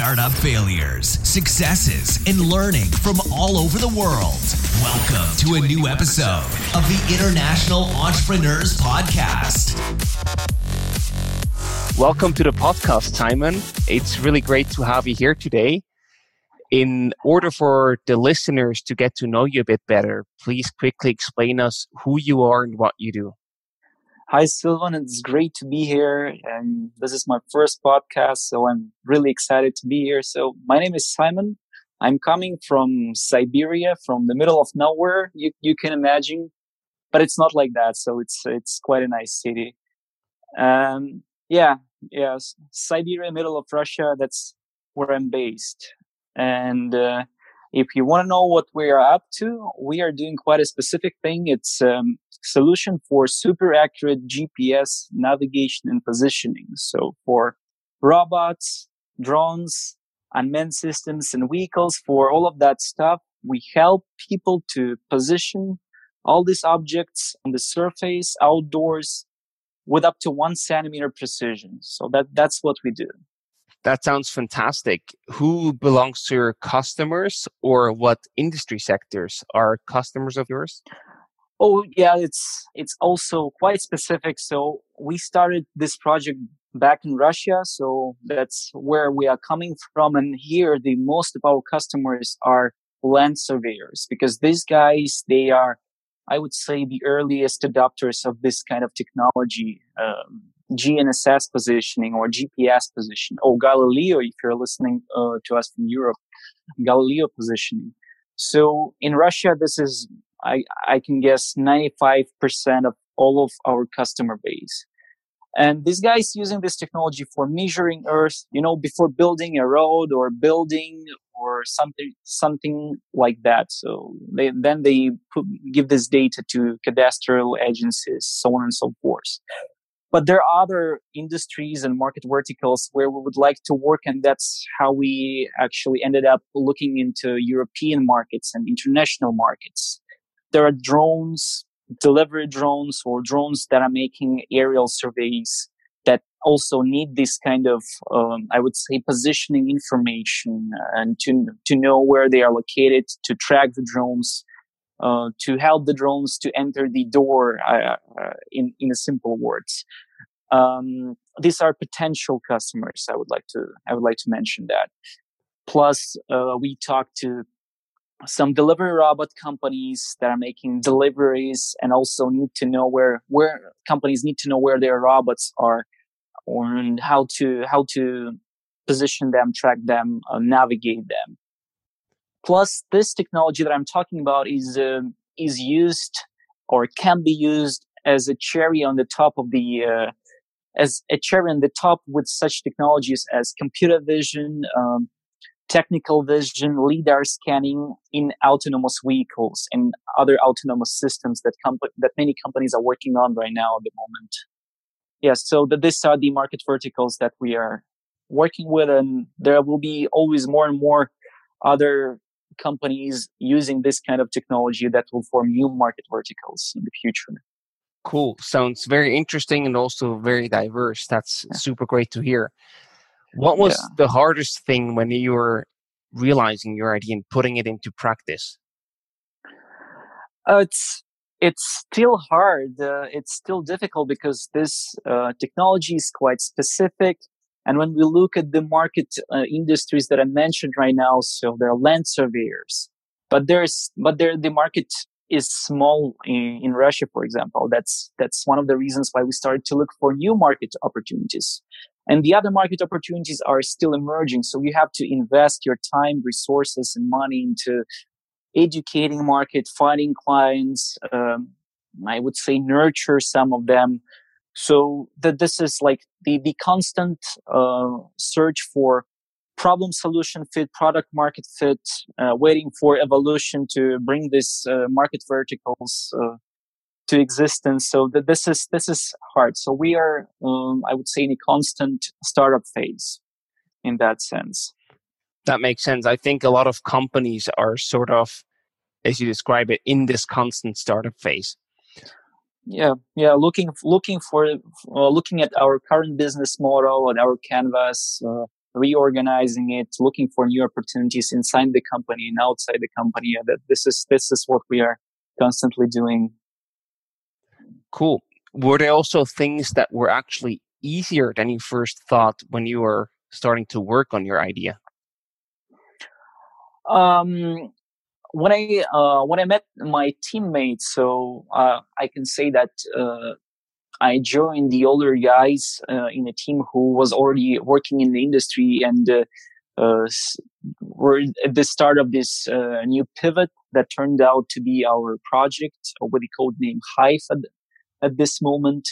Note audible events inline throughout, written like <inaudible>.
startup failures, successes, and learning from all over the world. Welcome to a new episode of the International Entrepreneurs Podcast. Welcome to the podcast, Simon. It's really great to have you here today. In order for the listeners to get to know you a bit better, please quickly explain us who you are and what you do. Hi, Sylvan. It's great to be here. And this is my first podcast, so I'm really excited to be here. So, my name is Simon. I'm coming from Siberia, from the middle of nowhere, you, you can imagine, but it's not like that. So, it's, it's quite a nice city. Um, yeah, yes, Siberia, middle of Russia, that's where I'm based. And, uh, if you want to know what we are up to, we are doing quite a specific thing. It's um, solution for super accurate GPS navigation and positioning. So for robots, drones, unmanned systems and vehicles, for all of that stuff, we help people to position all these objects on the surface, outdoors, with up to one centimeter precision. So that, that's what we do. That sounds fantastic. Who belongs to your customers or what industry sectors are customers of yours? Oh yeah, it's it's also quite specific. So we started this project back in Russia, so that's where we are coming from. And here, the most of our customers are land surveyors because these guys they are, I would say, the earliest adopters of this kind of technology. Um, GNSS positioning or GPS position or Galileo, if you're listening uh, to us from Europe, Galileo positioning. So in Russia, this is, I, I can guess 95% of all of our customer base. And these guys using this technology for measuring Earth, you know, before building a road or building or something, something like that. So they, then they put, give this data to cadastral agencies, so on and so forth. But there are other industries and market verticals where we would like to work. And that's how we actually ended up looking into European markets and international markets. There are drones, delivery drones or drones that are making aerial surveys that also need this kind of, um, I would say, positioning information and to, to know where they are located, to track the drones, uh, to help the drones to enter the door uh, uh, in in simple words. Um, these are potential customers. I would like to I would like to mention that. Plus, uh, we talked to some delivery robot companies that are making deliveries and also need to know where where companies need to know where their robots are and how to how to position them, track them, uh, navigate them. Plus, this technology that I'm talking about is uh, is used or can be used as a cherry on the top of the uh, as a cherry on the top with such technologies as computer vision, um, technical vision, lidar scanning in autonomous vehicles and other autonomous systems that comp- that many companies are working on right now at the moment. Yes, so the, these are the market verticals that we are working with, and there will be always more and more other companies using this kind of technology that will form new market verticals in the future. Cool. Sounds very interesting and also very diverse. That's yeah. super great to hear. What was yeah. the hardest thing when you were realizing your idea and putting it into practice? Uh, it's it's still hard. Uh, it's still difficult because this uh, technology is quite specific. And when we look at the market uh, industries that I mentioned right now, so there are land surveyors, but there's, but there, the market is small in, in Russia, for example. That's, that's one of the reasons why we started to look for new market opportunities. And the other market opportunities are still emerging. So you have to invest your time, resources, and money into educating market, finding clients. Um, I would say nurture some of them so that this is like the, the constant uh, search for problem solution fit, product market fit, uh, waiting for evolution to bring these uh, market verticals uh, to existence. So that this is this is hard. So we are, um, I would say, in a constant startup phase in that sense. That makes sense. I think a lot of companies are sort of, as you describe it, in this constant startup phase yeah yeah looking looking for uh, looking at our current business model and our canvas uh, reorganizing it, looking for new opportunities inside the company and outside the company. That this is this is what we are constantly doing. Cool. Were there also things that were actually easier than you first thought when you were starting to work on your idea? Um, when I uh, when I met my teammates, so uh, I can say that uh, I joined the older guys uh, in a team who was already working in the industry and uh, uh, we're at the start of this uh, new pivot that turned out to be our project with the code name Hive at, at this moment.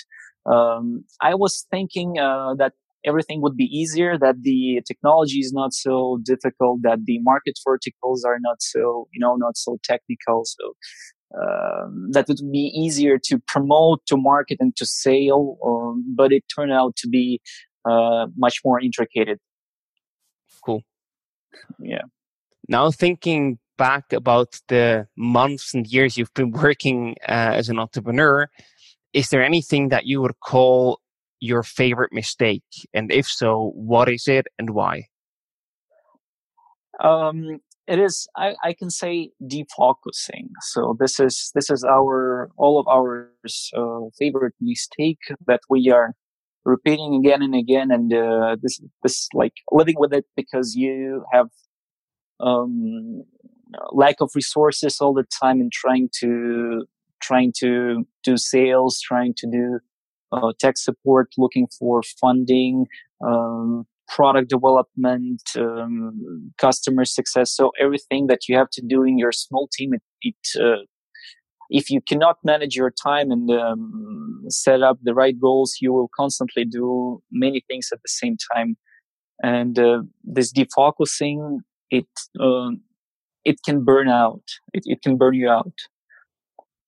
Um, I was thinking uh, that everything would be easier, that the technology is not so difficult, that the market verticals are not so, you know, not so technical. So um, that would be easier to promote, to market, and to sell. Um, but it turned out to be uh, much more intricate. Cool. Yeah. Now thinking back about the months and years you've been working uh, as an entrepreneur, is there anything that you would call your favorite mistake? And if so, what is it and why? Um, it is I, I can say defocusing. So this is this is our all of our uh, favorite mistake that we are repeating again and again and uh, this this like living with it because you have um, lack of resources all the time and trying to trying to do sales trying to do uh, tech support looking for funding um, product development, um, customer success. So everything that you have to do in your small team, it, it uh, if you cannot manage your time and um, set up the right goals, you will constantly do many things at the same time. And uh, this defocusing, it uh, it can burn out. It, it can burn you out.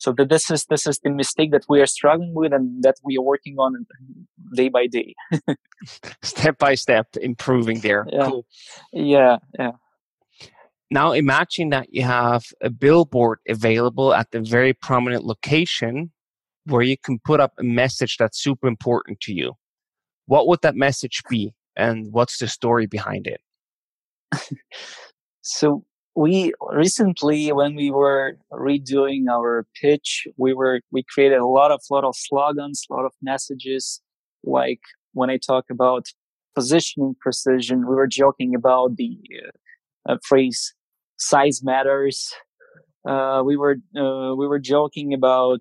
So that this is this is the mistake that we are struggling with and that we are working on day by day. <laughs> step by step, improving there. Yeah. Cool. Yeah, yeah. Now imagine that you have a billboard available at the very prominent location where you can put up a message that's super important to you. What would that message be and what's the story behind it? <laughs> so we recently when we were redoing our pitch we were we created a lot of lot of slogans a lot of messages. Like when i talk about positioning precision we were joking about the uh, phrase size matters. Uh, we were uh, we were joking about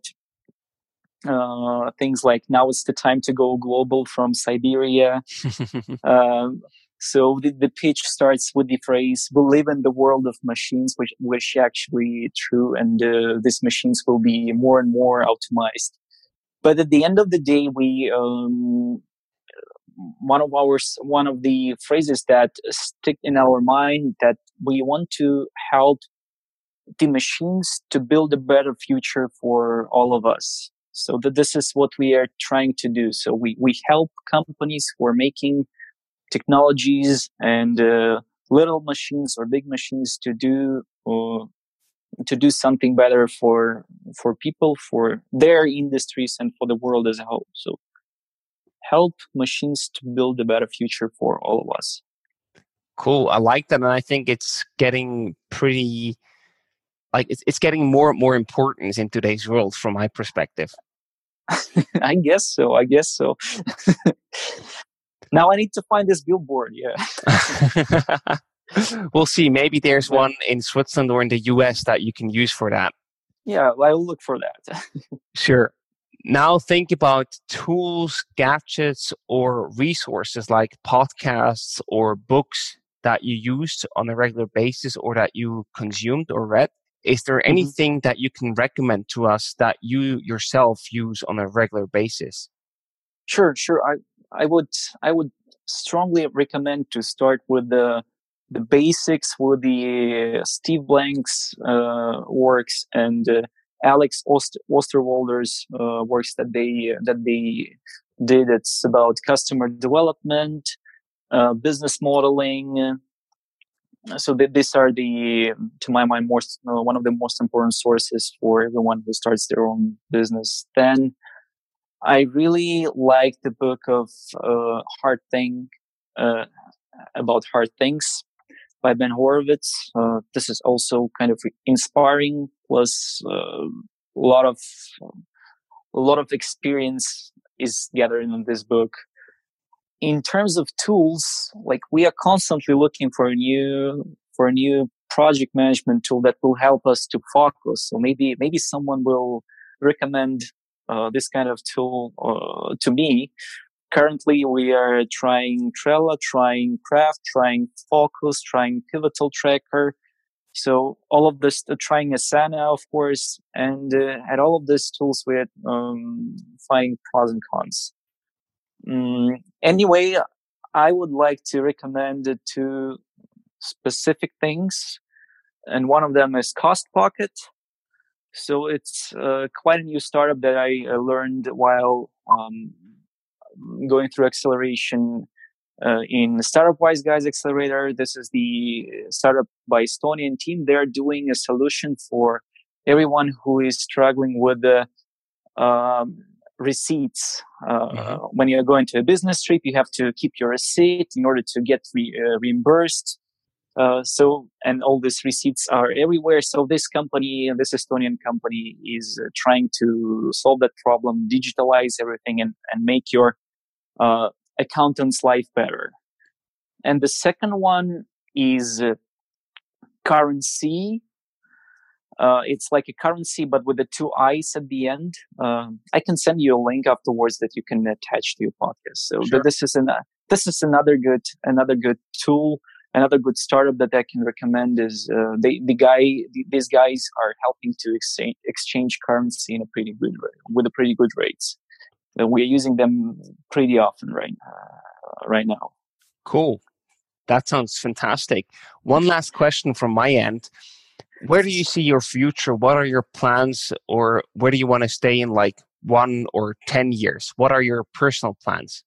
uh, things like now it's the time to go global from siberia. <laughs> Um, so the, the pitch starts with the phrase, we live in the world of machines, which, which actually true. And uh, these machines will be more and more optimized. But at the end of the day, we, um, one of our, one of the phrases that stick in our mind that we want to help the machines to build a better future for all of us. So that this is what we are trying to do. So we, we help companies who are making technologies and uh, little machines or big machines to do uh, to do something better for for people for their industries and for the world as a whole. So help machines to build a better future for all of us. Cool. I like that and i think it's getting pretty like it's, it's getting more and more importance in today's world from my perspective. <laughs> I guess so i guess so <laughs> now I need to find this billboard. Yeah. <laughs> <laughs> we'll see. Maybe there's one in Switzerland or in the US that you can use for that. Yeah, I'll look for that. <laughs> sure. Now think about tools, gadgets, or resources like podcasts or books that you used on a regular basis or that you consumed or read. Is there mm-hmm. anything mm-hmm. that you can recommend to us that you yourself use on a regular basis? Sure, sure. I, I would I would strongly recommend to start with the the basics with the uh, Steve Blank's uh, works and uh, Alex Oster- Osterwalder's uh, works that they that they did. It's about customer development, uh, business modeling. So th- these are the, to my mind, most uh, one of the most important sources for everyone who starts their own business. Then I really like the book of uh, Hard Thing, uh, about hard things by Ben Horowitz. Uh, this is also kind of inspiring. Uh, a lot of a lot of experience is gathered in this book. In terms of tools, like we are constantly looking for a new for a new project management tool that will help us to focus. So maybe maybe someone will recommend uh, this kind of tool uh, to me. Currently, we are trying Trello, trying Craft, trying Focus, trying Pivotal Tracker. So all of this, uh, trying Asana, of course, and uh, at all of these tools, we're um, finding pros and cons. Mm, anyway, I would like to recommend two specific things, and one of them is Costpocket. So it's uh, quite a new startup that I uh, learned while um, going through acceleration uh, in Startup Wise Guys Accelerator. This is the startup by Estonian team. They're doing a solution for everyone who is struggling with the um, receipts. Uh, mm-hmm. When you're going to a business trip, you have to keep your receipt in order to get re- uh, reimbursed. Uh, so, and all these receipts are everywhere. So this company, this Estonian company is uh, trying to solve that problem, digitalize everything and, and make your, uh, accountant's life better. And the second one is uh, currency. Uh, it's like a currency, but with the two eyes at the end. Um, I can send you a link afterwards that you can attach to your podcast. So sure. this is an, this is another good, another good tool another good startup that I can recommend is uh, they, the guy the, these guys are helping to exchange exchange currency in a pretty good with a pretty good rates. We're using them pretty often right uh, right now. Cool, that sounds fantastic. One last question from my end. Where do you see your future? What are your plans, or where do you want to stay in like one or ten years? What are your personal plans?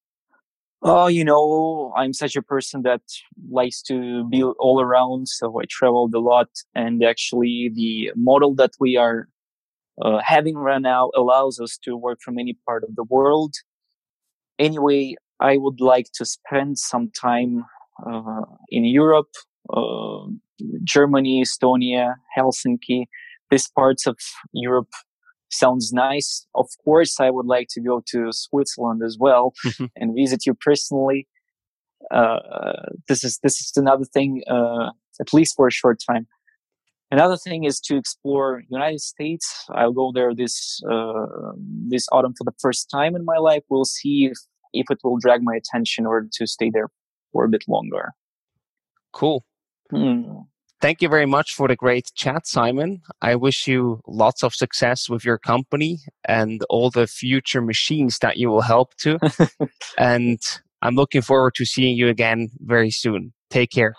Oh, you know, I'm such a person that likes to be all around. So I traveled a lot. And actually, the model that we are uh, having right now allows us to work from any part of the world. Anyway, I would like to spend some time uh, in Europe, uh, Germany, Estonia, Helsinki, these parts of Europe sounds nice. Of course, I would like to go to Switzerland as well mm-hmm. and visit you personally. Uh, this is this is another thing, uh, at least for a short time. Another thing is to explore United States. I'll go there this uh, this autumn for the first time in my life. We'll see if if it will drag my attention or to stay there for a bit longer. Cool. Hmm. Thank you very much for the great chat, Simon. I wish you lots of success with your company and all the future machines that you will help to. <laughs> and I'm looking forward to seeing you again very soon. Take care.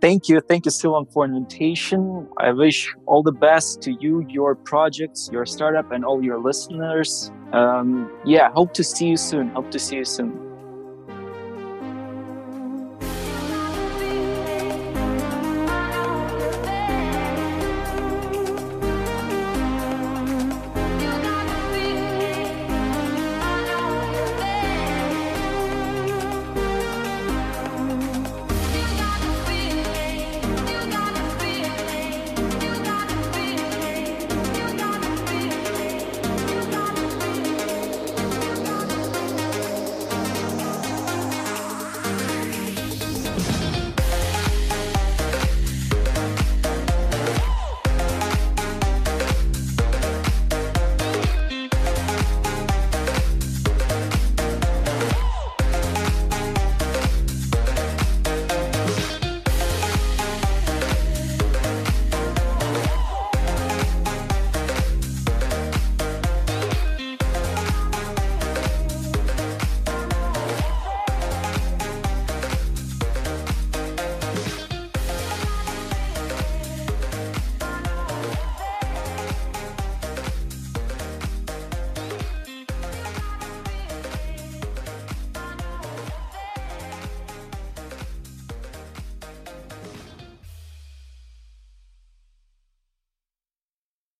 Thank you. Thank you, Sylvan, for an invitation. I wish all the best to you, your projects, your startup, and all your listeners. Um, yeah, hope to see you soon. Hope to see you soon.